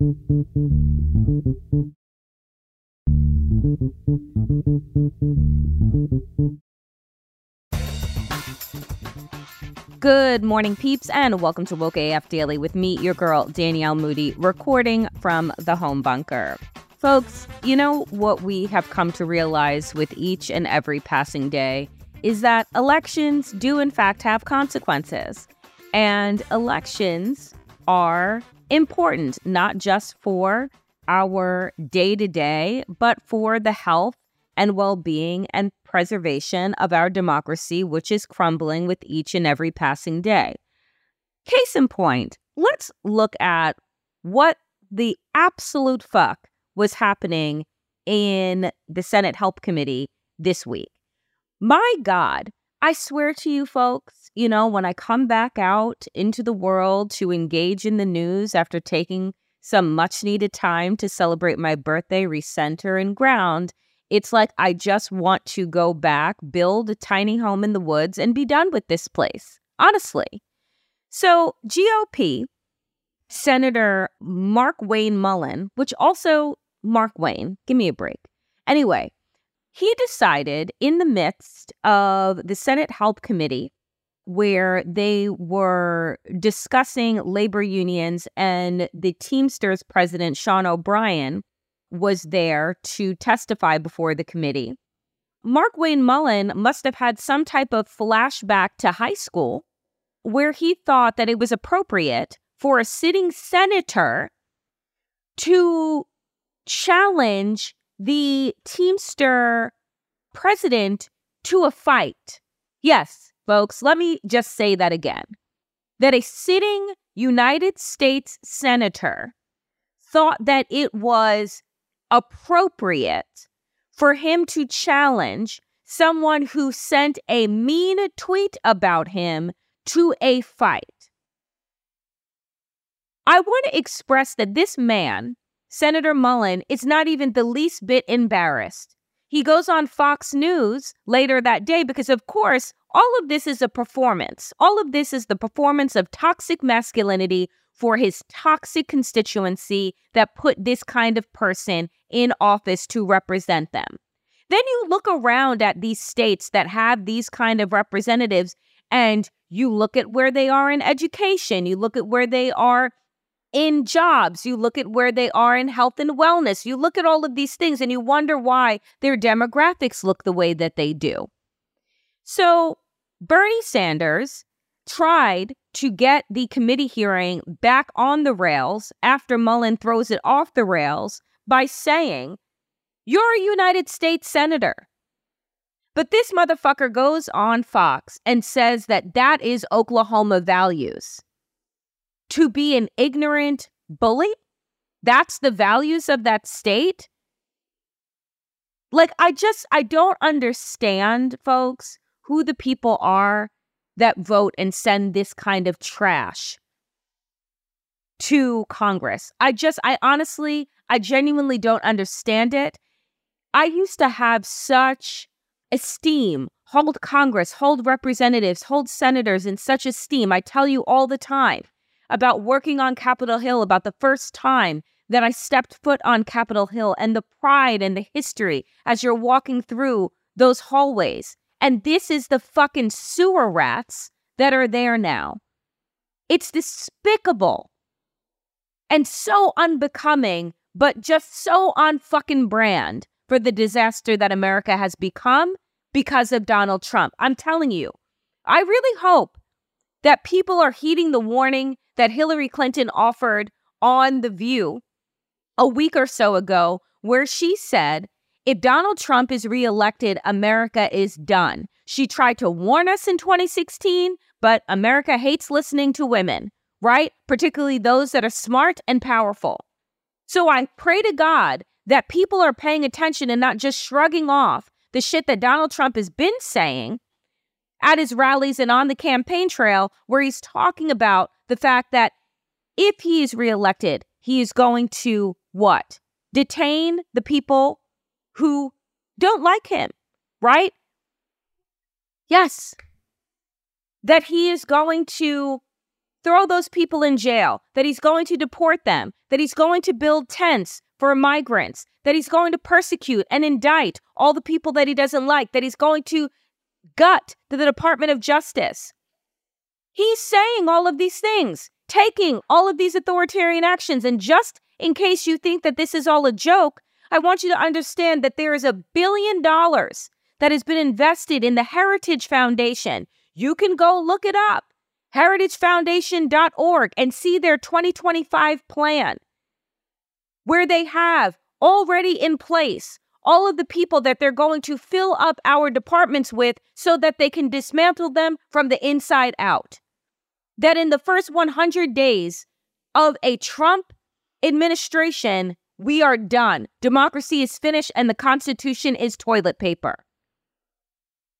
Good morning, peeps, and welcome to Woke AF Daily with me, your girl, Danielle Moody, recording from the home bunker. Folks, you know what we have come to realize with each and every passing day is that elections do, in fact, have consequences. And elections are important, not just for our day to day, but for the health and well being and preservation of our democracy, which is crumbling with each and every passing day. Case in point, let's look at what the absolute fuck was happening in the Senate Help Committee this week. My God, I swear to you, folks, you know, when I come back out into the world to engage in the news after taking some much needed time to celebrate my birthday, recenter, and ground, it's like I just want to go back, build a tiny home in the woods, and be done with this place, honestly. So, GOP Senator Mark Wayne Mullin, which also Mark Wayne, give me a break. Anyway, he decided in the midst of the Senate Help Committee, where they were discussing labor unions and the Teamsters president, Sean O'Brien, was there to testify before the committee. Mark Wayne Mullin must have had some type of flashback to high school where he thought that it was appropriate for a sitting senator to challenge the Teamster president to a fight. Yes, folks, let me just say that again. That a sitting United States senator thought that it was appropriate for him to challenge someone who sent a mean tweet about him to a fight. I want to express that this man, Senator Mullin, is not even the least bit embarrassed. He goes on Fox News later that day because, of course, all of this is a performance. All of this is the performance of toxic masculinity for his toxic constituency that put this kind of person in office to represent them. Then you look around at these states that have these kind of representatives and you look at where they are in education, you look at where they are in jobs, you look at where they are in health and wellness, you look at all of these things and you wonder why their demographics look the way that they do. So, Bernie Sanders tried to get the committee hearing back on the rails after Mullin throws it off the rails by saying, You're a United States Senator. But this motherfucker goes on Fox and says that that is Oklahoma values. To be an ignorant bully? That's the values of that state? Like, I just, I don't understand, folks, who the people are that vote and send this kind of trash to Congress. I just, I honestly, I genuinely don't understand it. I used to have such esteem, hold Congress, hold representatives, hold senators in such esteem. I tell you all the time about working on Capitol Hill, about the first time that I stepped foot on Capitol Hill and the pride and the history as you're walking through those hallways. And this is the fucking sewer rats that are there now. It's despicable and so unbecoming, but just so on fucking brand for the disaster that America has become because of Donald Trump. I'm telling you, I really hope that people are heeding the warning that Hillary Clinton offered on The View a week or so ago, where she said, if Donald Trump is reelected, America is done. She tried to warn us in 2016, but America hates listening to women, right? Particularly those that are smart and powerful. So I pray to God that people are paying attention and not just shrugging off the shit that Donald Trump has been saying at his rallies and on the campaign trail, where he's talking about the fact that if he is reelected, he is going to what? Detain the people who don't like him, right? Yes. That he is going to throw those people in jail, that he's going to deport them, that he's going to build tents for migrants, that he's going to persecute and indict all the people that he doesn't like, that he's going to gut to the Department of Justice. He's saying all of these things, taking all of these authoritarian actions. And just in case you think that this is all a joke, I want you to understand that there is a billion dollars that has been invested in the Heritage Foundation. You can go look it up, heritagefoundation.org, and see their 2025 plan, where they have already in place all of the people that they're going to fill up our departments with so that they can dismantle them from the inside out. That in the first 100 days of a Trump administration, we are done. Democracy is finished and the Constitution is toilet paper.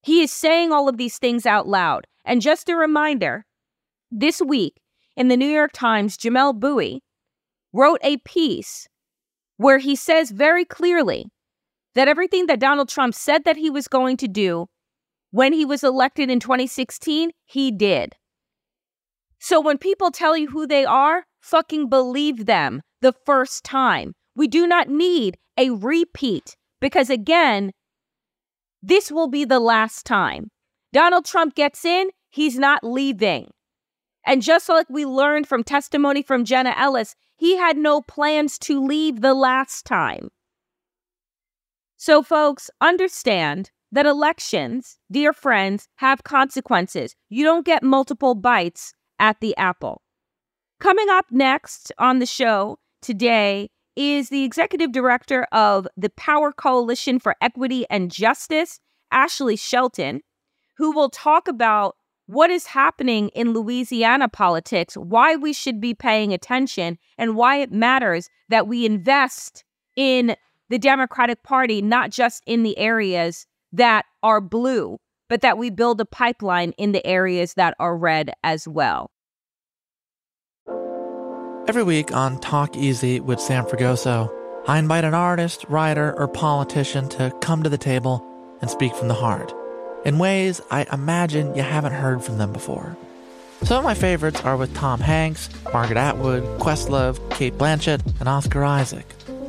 He is saying all of these things out loud. And just a reminder this week in the New York Times, Jamelle Bouie wrote a piece where he says very clearly that everything that Donald Trump said that he was going to do when he was elected in 2016, he did. So when people tell you who they are, fucking believe them the first time. We do not need a repeat because, again, this will be the last time. Donald Trump gets in, he's not leaving. And just like we learned from testimony from Jenna Ellis, he had no plans to leave the last time. So, folks, understand that elections, dear friends, have consequences. You don't get multiple bites at the apple. Coming up next on the show today is the executive director of the Power Coalition for Equity and Justice, Ashley Shelton, who will talk about what is happening in Louisiana politics, why we should be paying attention, and why it matters that we invest in the Democratic Party, not just in the areas that are blue, but that we build a pipeline in the areas that are red as well. Every week on Talk Easy with Sam Fragoso, I invite an artist, writer, or politician to come to the table and speak from the heart in ways I imagine you haven't heard from them before. Some of my favorites are with Tom Hanks, Margaret Atwood, Questlove, Cate Blanchett, and Oscar Isaac.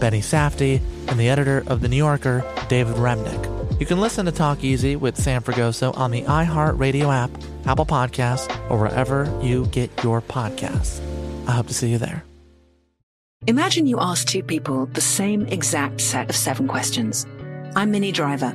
Benny Safdie, and the editor of The New Yorker, David Remnick. You can listen to Talk Easy with Sam Fragoso on the iHeartRadio app, Apple Podcasts, or wherever you get your podcasts. I hope to see you there. Imagine you ask two people the same exact set of seven questions. I'm Minnie Driver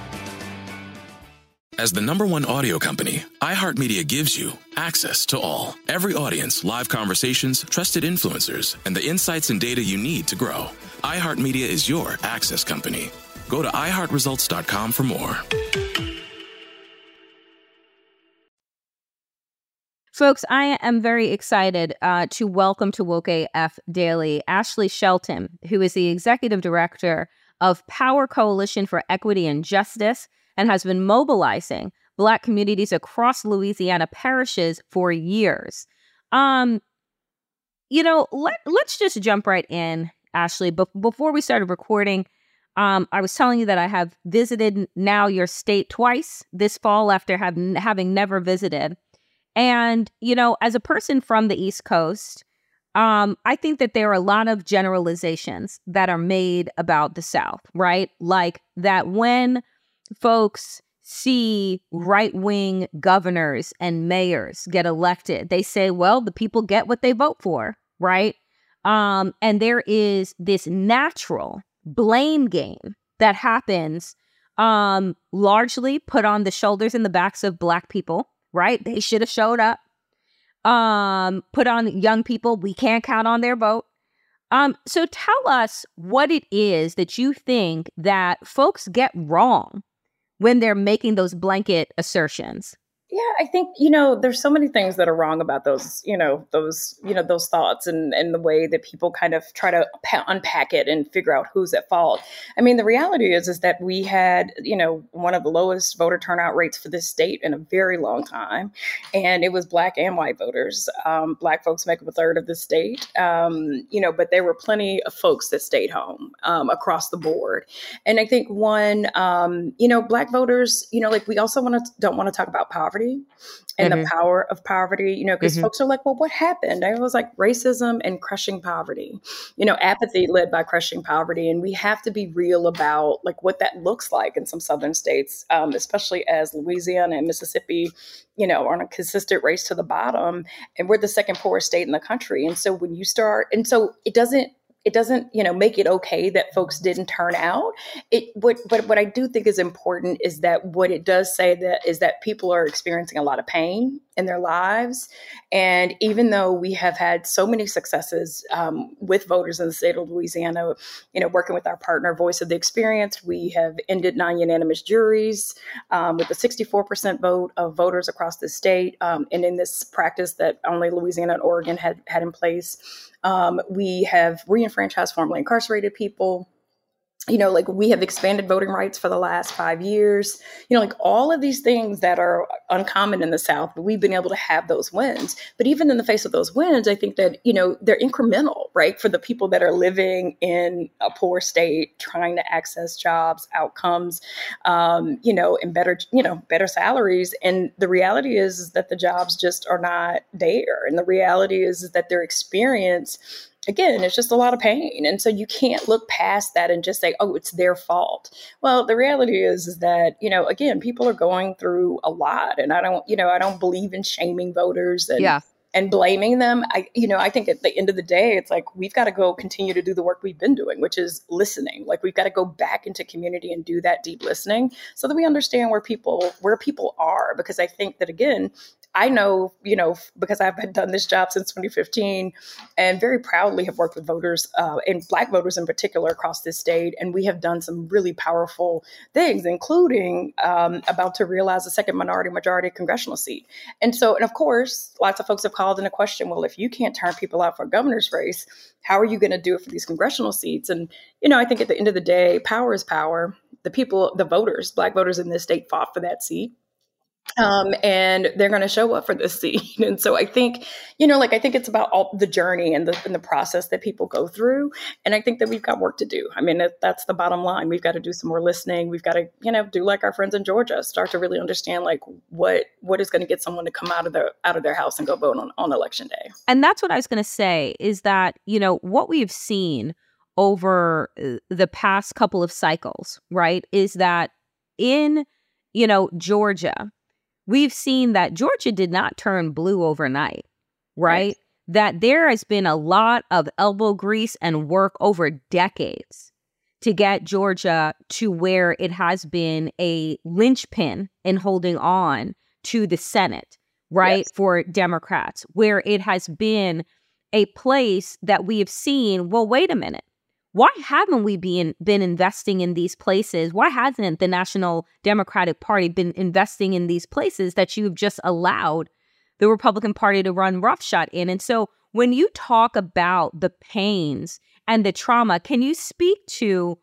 As the number one audio company, iHeartMedia gives you access to all. Every audience, live conversations, trusted influencers, and the insights and data you need to grow. iHeartMedia is your access company. Go to iHeartResults.com for more. Folks, I am very excited uh, to welcome to Woke AF Daily Ashley Shelton, who is the executive director of Power Coalition for Equity and Justice and has been mobilizing Black communities across Louisiana parishes for years. Um, you know, let, let's just jump right in, Ashley. Be- before we started recording, um, I was telling you that I have visited now your state twice this fall after have, having never visited. And, you know, as a person from the East Coast, um, I think that there are a lot of generalizations that are made about the South, right? Like that when folks see right wing governors and mayors get elected, they say, well, the people get what they vote for, right? Um, and there is this natural blame game that happens um, largely put on the shoulders and the backs of Black people, right? They should have showed up. Um, put on young people, we can't count on their vote. Um, so tell us what it is that you think that folks get wrong when they're making those blanket assertions? Yeah, I think you know there's so many things that are wrong about those you know those you know those thoughts and and the way that people kind of try to unpack it and figure out who's at fault. I mean, the reality is is that we had you know one of the lowest voter turnout rates for this state in a very long time, and it was black and white voters. Um, black folks make up a third of the state, um, you know, but there were plenty of folks that stayed home um, across the board. And I think one, um, you know, black voters, you know, like we also want to don't want to talk about poverty poverty and mm-hmm. the power of poverty, you know, because mm-hmm. folks are like, well, what happened? I was like, racism and crushing poverty, you know, apathy led by crushing poverty. And we have to be real about like what that looks like in some southern states, um, especially as Louisiana and Mississippi, you know, are on a consistent race to the bottom. And we're the second poorest state in the country. And so when you start, and so it doesn't, it doesn't you know make it okay that folks didn't turn out. It what but what i do think is important is that what it does say that is that people are experiencing a lot of pain in their lives. And even though we have had so many successes um, with voters in the state of louisiana you know working with our partner Voice of the Experienced we have ended non-unanimous juries um, with a 64% vote of voters across the state. Um, and in this practice that only louisiana and oregon had had in place um, we have reenfranchised formerly incarcerated people you know, like we have expanded voting rights for the last five years, you know, like all of these things that are uncommon in the South, but we've been able to have those wins. But even in the face of those wins, I think that, you know, they're incremental, right? For the people that are living in a poor state, trying to access jobs, outcomes, um, you know, and better, you know, better salaries. And the reality is, is that the jobs just are not there. And the reality is, is that their experience again, it's just a lot of pain. And so you can't look past that and just say, oh, it's their fault. Well, the reality is, is that, you know, again, people are going through a lot. And I don't, you know, I don't believe in shaming voters and, yeah and blaming them i you know i think at the end of the day it's like we've got to go continue to do the work we've been doing which is listening like we've got to go back into community and do that deep listening so that we understand where people where people are because i think that again I know, you know, because I've been done this job since 2015 and very proudly have worked with voters uh, and Black voters in particular across this state. And we have done some really powerful things, including um, about to realize a second minority majority congressional seat. And so, and of course, lots of folks have called in a question well, if you can't turn people out for a governor's race, how are you going to do it for these congressional seats? And, you know, I think at the end of the day, power is power. The people, the voters, Black voters in this state fought for that seat um, and they're going to show up for this scene. And so I think, you know, like I think it's about all the journey and the and the process that people go through. And I think that we've got work to do. I mean, that, that's the bottom line. We've got to do some more listening. We've got to, you know, do like our friends in Georgia, start to really understand like what what is going to get someone to come out of their out of their house and go vote on on election day. And that's what I was going to say is that you know what we've seen over uh, the past couple of cycles, right, is that in you know Georgia we've seen that Georgia did not turn blue overnight, right? right? That there has been a lot of elbow grease and work over decades to get Georgia to where it has been a linchpin in holding on to the Senate, right? Yes. For Democrats, where it has been a place that we have seen, well, wait a minute why haven't we been been investing in these places? Why hasn't the National Democratic Party been investing in these places that you've just allowed the Republican Party to run roughshod in? And so when you talk about the pains and the trauma, can you speak to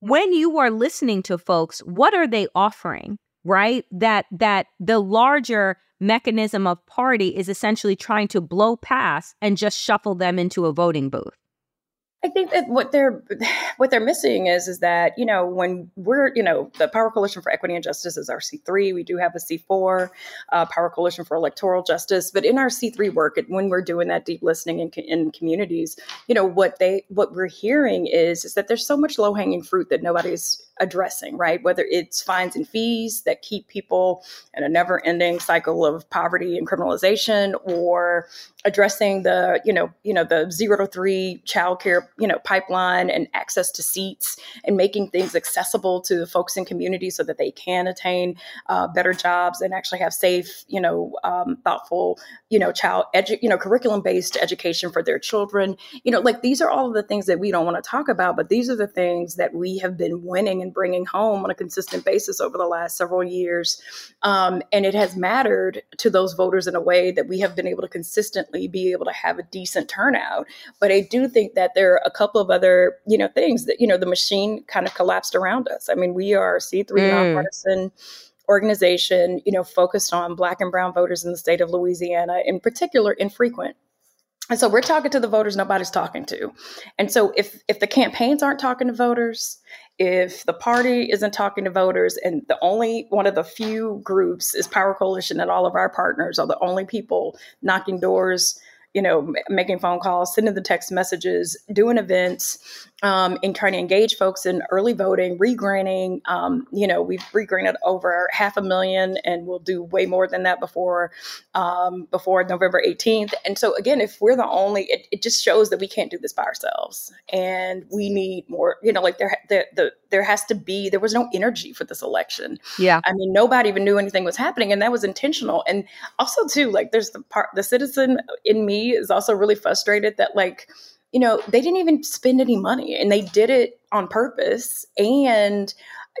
when you are listening to folks, what are they offering? Right? That that the larger mechanism of party is essentially trying to blow past and just shuffle them into a voting booth. I think that what they're what they're missing is is that you know when we're you know the Power Coalition for Equity and Justice is our C three. We do have a C four, uh, Power Coalition for Electoral Justice. But in our C three work, when we're doing that deep listening in, in communities, you know what they what we're hearing is is that there's so much low hanging fruit that nobody's addressing. Right, whether it's fines and fees that keep people in a never ending cycle of poverty and criminalization, or addressing the you know you know the zero to three child care you know pipeline and access to seats and making things accessible to the folks in communities so that they can attain uh, better jobs and actually have safe you know um, thoughtful you know child edu- you know curriculum based education for their children. You know like these are all of the things that we don't want to talk about but these are the things that we have been winning and bringing home on a consistent basis over the last several years. Um, and it has mattered to those voters in a way that we have been able to consistently be able to have a decent turnout. But i do think that there a couple of other, you know, things that, you know, the machine kind of collapsed around us. I mean, we are C3 mm. nonpartisan organization, you know, focused on black and brown voters in the state of Louisiana, in particular, infrequent. And so we're talking to the voters nobody's talking to. And so if if the campaigns aren't talking to voters, if the party isn't talking to voters and the only one of the few groups is Power Coalition and all of our partners are the only people knocking doors you know, making phone calls, sending the text messages, doing events, um, and trying to engage folks in early voting, regranting. Um, you know, we've regranted over half a million, and we'll do way more than that before um, before November 18th. And so, again, if we're the only, it, it, just shows that we can't do this by ourselves, and we need more. You know, like there, the, the there has to be. There was no energy for this election. Yeah, I mean, nobody even knew anything was happening, and that was intentional. And also, too, like there's the part, the citizen in is also really frustrated that like you know, they didn't even spend any money and they did it on purpose. And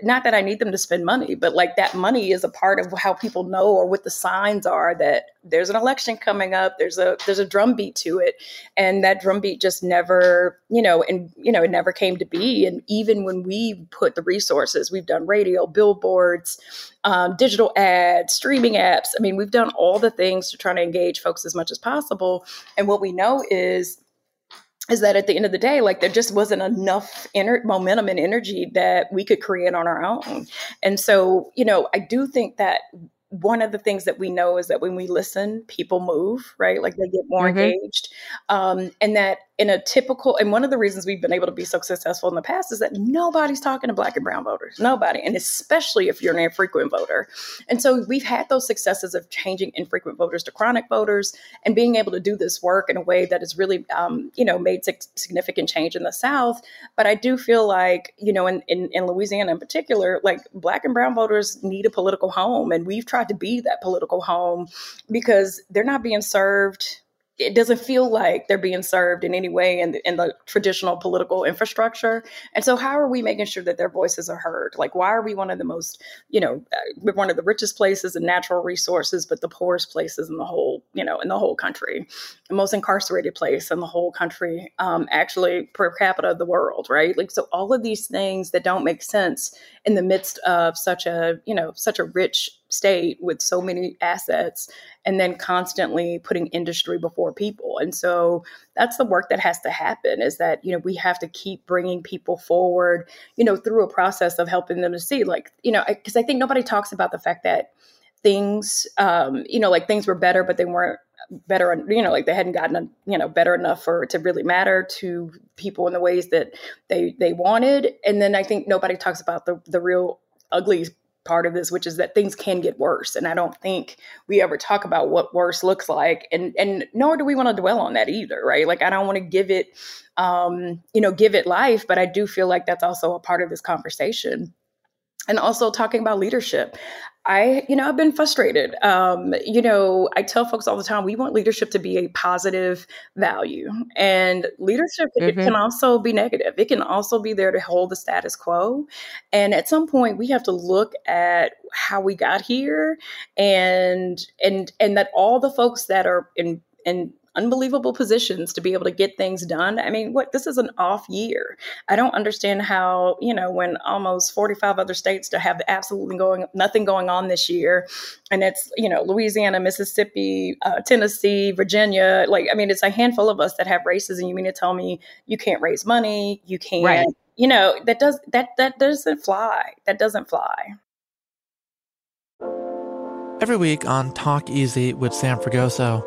not that I need them to spend money, but like that money is a part of how people know or what the signs are that there's an election coming up. There's a there's a drumbeat to it, and that drumbeat just never, you know, and you know, it never came to be. And even when we put the resources, we've done radio, billboards, um, digital ads, streaming apps. I mean, we've done all the things to try to engage folks as much as possible. And what we know is is that at the end of the day, like there just wasn't enough inner momentum and energy that we could create on our own. And so, you know, I do think that one of the things that we know is that when we listen, people move, right? Like they get more mm-hmm. engaged, um, and that in a typical, and one of the reasons we've been able to be so successful in the past is that nobody's talking to black and brown voters, nobody, and especially if you're an infrequent voter. And so we've had those successes of changing infrequent voters to chronic voters and being able to do this work in a way that has really, um, you know, made significant change in the South. But I do feel like, you know, in, in, in Louisiana in particular, like black and brown voters need a political home. And we've tried to be that political home because they're not being served it doesn't feel like they're being served in any way in the, in the traditional political infrastructure. And so, how are we making sure that their voices are heard? Like, why are we one of the most, you know, uh, we're one of the richest places in natural resources, but the poorest places in the whole, you know, in the whole country, the most incarcerated place in the whole country, um, actually per capita of the world, right? Like, so all of these things that don't make sense in the midst of such a, you know, such a rich state with so many assets and then constantly putting industry before people. And so that's the work that has to happen is that, you know, we have to keep bringing people forward, you know, through a process of helping them to see like, you know, because I think nobody talks about the fact that things, um, you know, like things were better, but they weren't better you know like they hadn't gotten you know better enough for it to really matter to people in the ways that they they wanted and then i think nobody talks about the the real ugly part of this, which is that things can get worse. And I don't think we ever talk about what worse looks like. And and nor do we want to dwell on that either, right? Like I don't want to give it um, you know, give it life, but I do feel like that's also a part of this conversation and also talking about leadership. I, you know, I've been frustrated. Um, you know, I tell folks all the time we want leadership to be a positive value, and leadership mm-hmm. it can also be negative. It can also be there to hold the status quo. And at some point, we have to look at how we got here, and and and that all the folks that are in in unbelievable positions to be able to get things done. I mean, what this is an off year. I don't understand how, you know, when almost 45 other states to have absolutely going nothing going on this year and it's, you know, Louisiana, Mississippi, uh, Tennessee, Virginia, like I mean, it's a handful of us that have races and you mean to tell me you can't raise money, you can't right. you know, that does that that doesn't fly. That doesn't fly. Every week on Talk Easy with Sam Fragoso,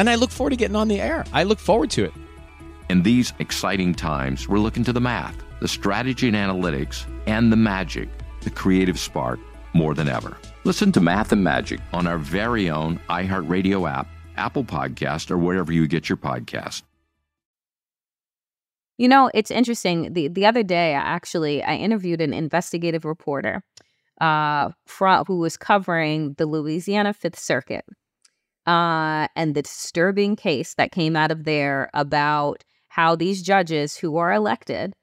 and I look forward to getting on the air. I look forward to it. In these exciting times, we're looking to the math, the strategy and analytics, and the magic, the creative spark, more than ever. Listen to Math and Magic on our very own iHeartRadio app, Apple Podcast, or wherever you get your podcast. You know, it's interesting. The the other day, I actually I interviewed an investigative reporter uh, from, who was covering the Louisiana Fifth Circuit uh, and the disturbing case that came out of there about how these judges who are elected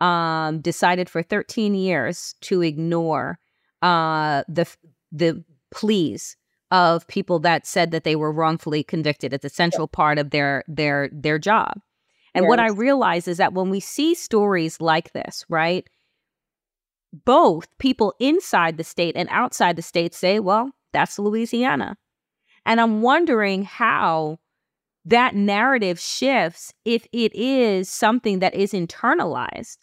um, decided for 13 years to ignore uh, the the pleas of people that said that they were wrongfully convicted. It's a central part of their their their job. And yes. what I realize is that when we see stories like this, right, both people inside the state and outside the state say, well, that's Louisiana. And I'm wondering how that narrative shifts if it is something that is internalized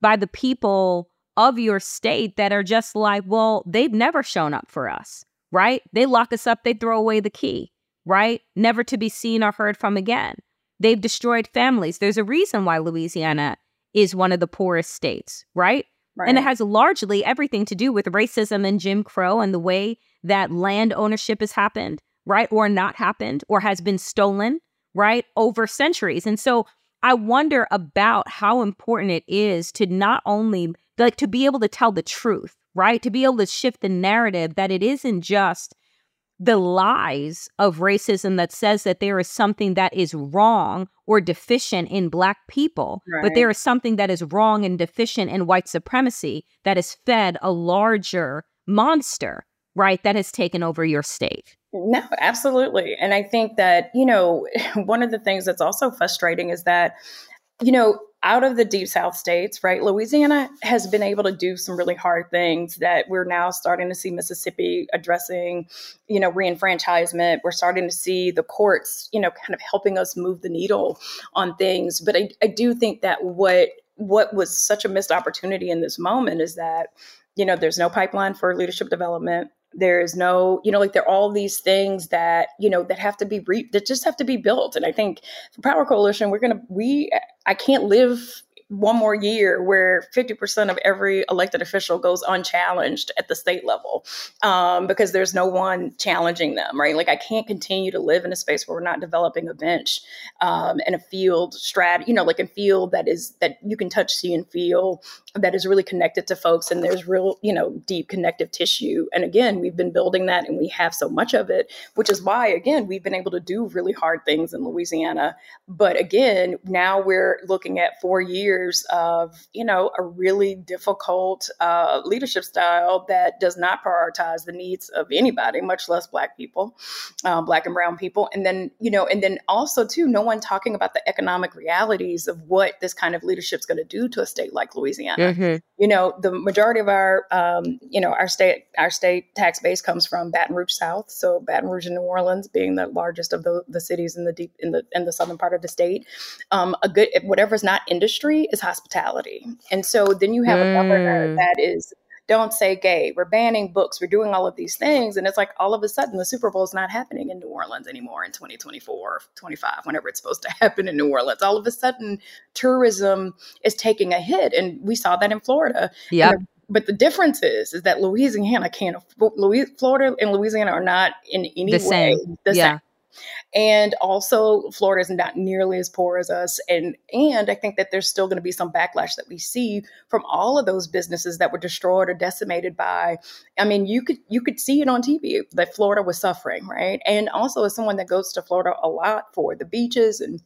by the people of your state that are just like, well, they've never shown up for us, right? They lock us up, they throw away the key, right? Never to be seen or heard from again. They've destroyed families. There's a reason why Louisiana is one of the poorest states, right? right? And it has largely everything to do with racism and Jim Crow and the way that land ownership has happened, right? Or not happened or has been stolen, right? Over centuries. And so I wonder about how important it is to not only like to be able to tell the truth, right? To be able to shift the narrative that it isn't just the lies of racism that says that there is something that is wrong or deficient in black people, right. but there is something that is wrong and deficient in white supremacy that has fed a larger monster, right? That has taken over your state. No, absolutely. And I think that, you know, one of the things that's also frustrating is that, you know, out of the deep south states, right, Louisiana has been able to do some really hard things that we're now starting to see Mississippi addressing, you know, reenfranchisement. We're starting to see the courts, you know, kind of helping us move the needle on things. But I, I do think that what what was such a missed opportunity in this moment is that you know there's no pipeline for leadership development there's no you know like there are all these things that you know that have to be re- that just have to be built. And i think for power coalition we're gonna we i can't live one more year where 50% of every elected official goes unchallenged at the state level um, because there's no one challenging them, right? Like I can't continue to live in a space where we're not developing a bench um, and a field strat, you know, like a field that is that you can touch, see, and feel that is really connected to folks and there's real, you know, deep connective tissue. And again, we've been building that and we have so much of it, which is why, again, we've been able to do really hard things in Louisiana. But again, now we're looking at four years years of, you know, a really difficult uh, leadership style that does not prioritize the needs of anybody, much less Black people, uh, Black and Brown people. And then, you know, and then also, too, no one talking about the economic realities of what this kind of leadership is going to do to a state like Louisiana. Mm-hmm. You know, the majority of our, um, you know, our state, our state tax base comes from Baton Rouge South. So Baton Rouge and New Orleans being the largest of the, the cities in the deep, in the, in the southern part of the state. Um, a good, whatever's not industry is hospitality. And so then you have mm. a governor that is don't say gay. We're banning books. We're doing all of these things. And it's like all of a sudden the Super Bowl is not happening in New Orleans anymore in 2024, 25, whenever it's supposed to happen in New Orleans. All of a sudden tourism is taking a hit. And we saw that in Florida. Yeah. But the difference is, is that Louisiana can't, Louis, Florida and Louisiana are not in any the way same. the yeah. same. And also Florida is not nearly as poor as us. And and I think that there's still going to be some backlash that we see from all of those businesses that were destroyed or decimated by I mean, you could you could see it on TV that Florida was suffering, right? And also as someone that goes to Florida a lot for the beaches and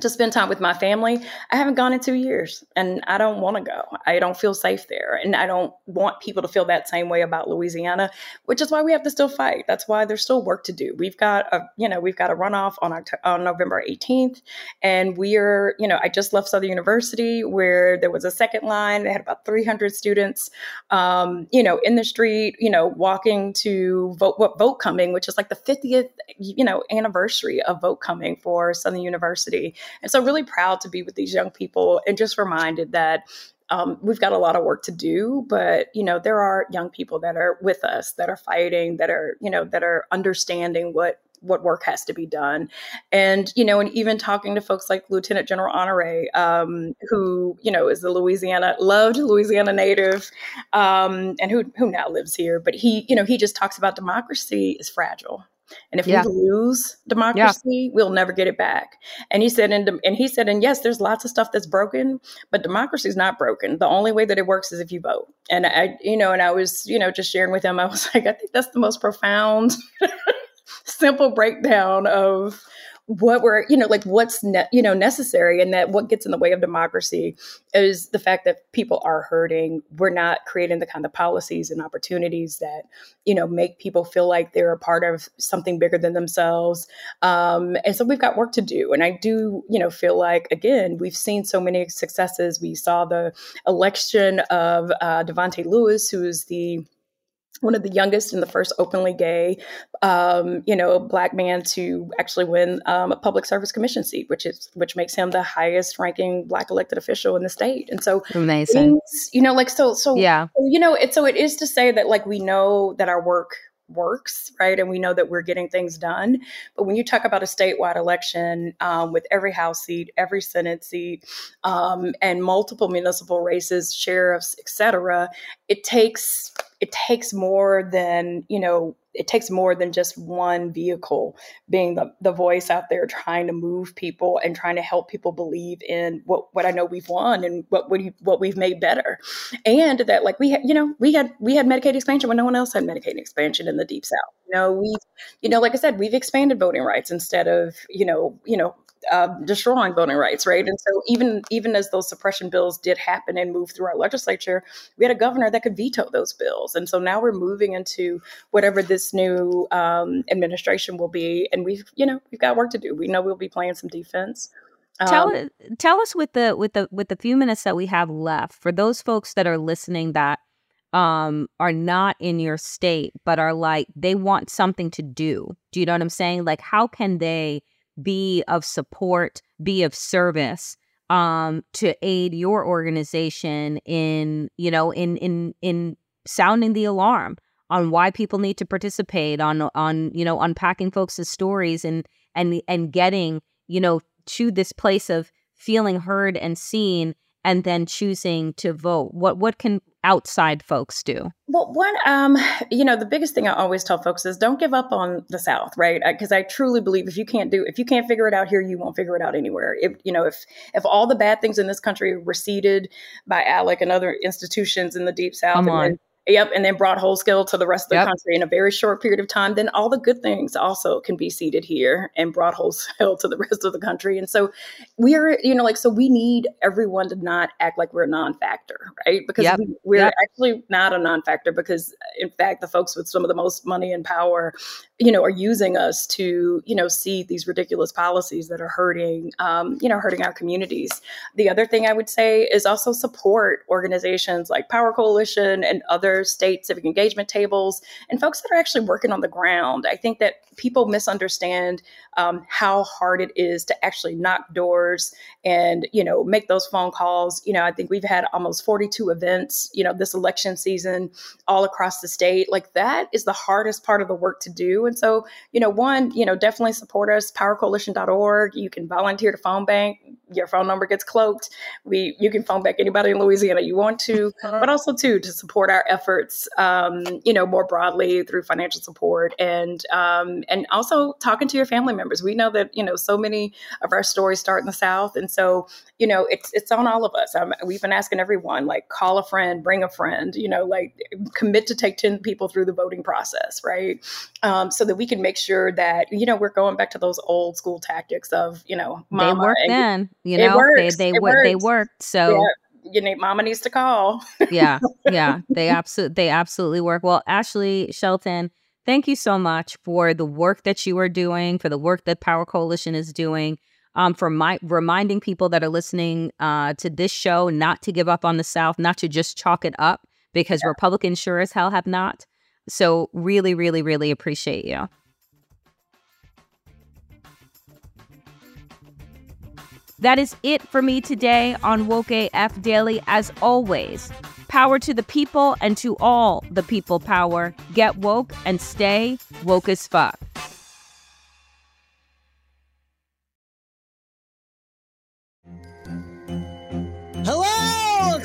to spend time with my family. I haven't gone in two years and I don't want to go. I don't feel safe there. And I don't want people to feel that same way about Louisiana, which is why we have to still fight. That's why there's still work to do. We've got a, you know, we've got a runoff on October, on November 18th. And we are, you know, I just left Southern University where there was a second line. They had about 300 students, um, you know, in the street, you know, walking to vote, what vote coming, which is like the 50th, you know, anniversary of vote coming for Southern University. And so, really proud to be with these young people and just reminded that um, we've got a lot of work to do, but you know there are young people that are with us that are fighting, that are you know that are understanding what what work has to be done. And, you know, and even talking to folks like Lieutenant General Honore, um, who, you know, is the Louisiana, loved Louisiana native, um, and who, who now lives here. But he, you know, he just talks about democracy is fragile. And if yeah. we lose democracy, yeah. we'll never get it back. And he said, and, and he said, and yes, there's lots of stuff that's broken, but democracy is not broken. The only way that it works is if you vote. And I, you know, and I was, you know, just sharing with him, I was like, I think that's the most profound, simple breakdown of what we're you know like what's ne- you know necessary and that what gets in the way of democracy is the fact that people are hurting. We're not creating the kind of policies and opportunities that you know make people feel like they're a part of something bigger than themselves. Um, and so we've got work to do. And i do you know feel like again we've seen so many successes. We saw the election of uh, Davante Lewis who's the one of the youngest and the first openly gay, um, you know, black man to actually win um, a public service commission seat, which is which makes him the highest ranking black elected official in the state. And so, amazing, you know, like so, so yeah, you know, it's so it is to say that like we know that our work works, right? And we know that we're getting things done. But when you talk about a statewide election um, with every House seat, every Senate seat, um, and multiple municipal races, sheriffs, et cetera, it takes it takes more than you know it takes more than just one vehicle being the, the voice out there trying to move people and trying to help people believe in what, what I know we've won and what we, what we've made better. And that like we had, you know, we had we had Medicaid expansion when no one else had Medicaid expansion in the deep south. You know, we you know, like I said, we've expanded voting rights instead of, you know, you know, uh, destroying voting rights, right? And so even even as those suppression bills did happen and move through our legislature, we had a governor that could veto those bills. And so now we're moving into whatever this new um, administration will be, and we've you know we've got work to do. We know we'll be playing some defense. Tell um, tell us with the with the with the few minutes that we have left for those folks that are listening that um are not in your state but are like they want something to do. Do you know what I'm saying? Like how can they be of support, be of service um, to aid your organization in, you know, in in in sounding the alarm on why people need to participate, on on you know unpacking folks' stories and and and getting you know to this place of feeling heard and seen and then choosing to vote what what can outside folks do? Well one um you know the biggest thing i always tell folks is don't give up on the south right? Because I, I, truly believe if you can't do if you can't figure it out here you won't figure it out anywhere. If you know if if all the bad things in this country were seeded by alec and other institutions in the deep south Come on. Yep, and then brought whole scale to the rest of the Yep. country in a very short period of time. Then all the good things also can be seeded here and brought whole scale to the rest of the country. And so we are, you know, like so we need everyone to not act like we're a non-factor, right? Because Yep. we, we're Yep. actually not a non-factor because in fact the folks with some of the most money and power, you know, are using us to, you know, see these ridiculous policies that are hurting, um, you know, hurting our communities. The other thing I would say is also support organizations like Power Coalition and other state civic engagement tables and folks that are actually working on the ground. I think that people misunderstand um, how hard it is to actually knock doors and you know make those phone calls. You know, I think we've had almost 42 events. You know, this election season all across the state. Like that is the hardest part of the work to do. And so, you know, one, you know, definitely support us. PowerCoalition.org. You can volunteer to phone bank. Your phone number gets cloaked. We you can phone back anybody in Louisiana you want to, but also too to support our efforts. Um, you know, more broadly through financial support and um, and also talking to your family members. We know that you know so many of our stories start in the South, and so you know it's it's on all of us. Um, we've been asking everyone like call a friend, bring a friend. You know, like commit to take ten people through the voting process, right? Um, so that we can make sure that you know we're going back to those old school tactics of you know they mama worked and- then you know they they It wo- they worked so Yeah, you need mama needs to call. yeah yeah they absolutely they absolutely work. Well ashley shelton thank you so much for the work that you are doing for the work that power coalition is doing um, for my reminding people that are listening uh, to this show not to give up on the south not to just chalk it up because republicans sure as hell have not. So really really really appreciate you That is it for me today on Woke AF Daily. As always, power to the people and to all the people power. Get woke and stay woke as fuck.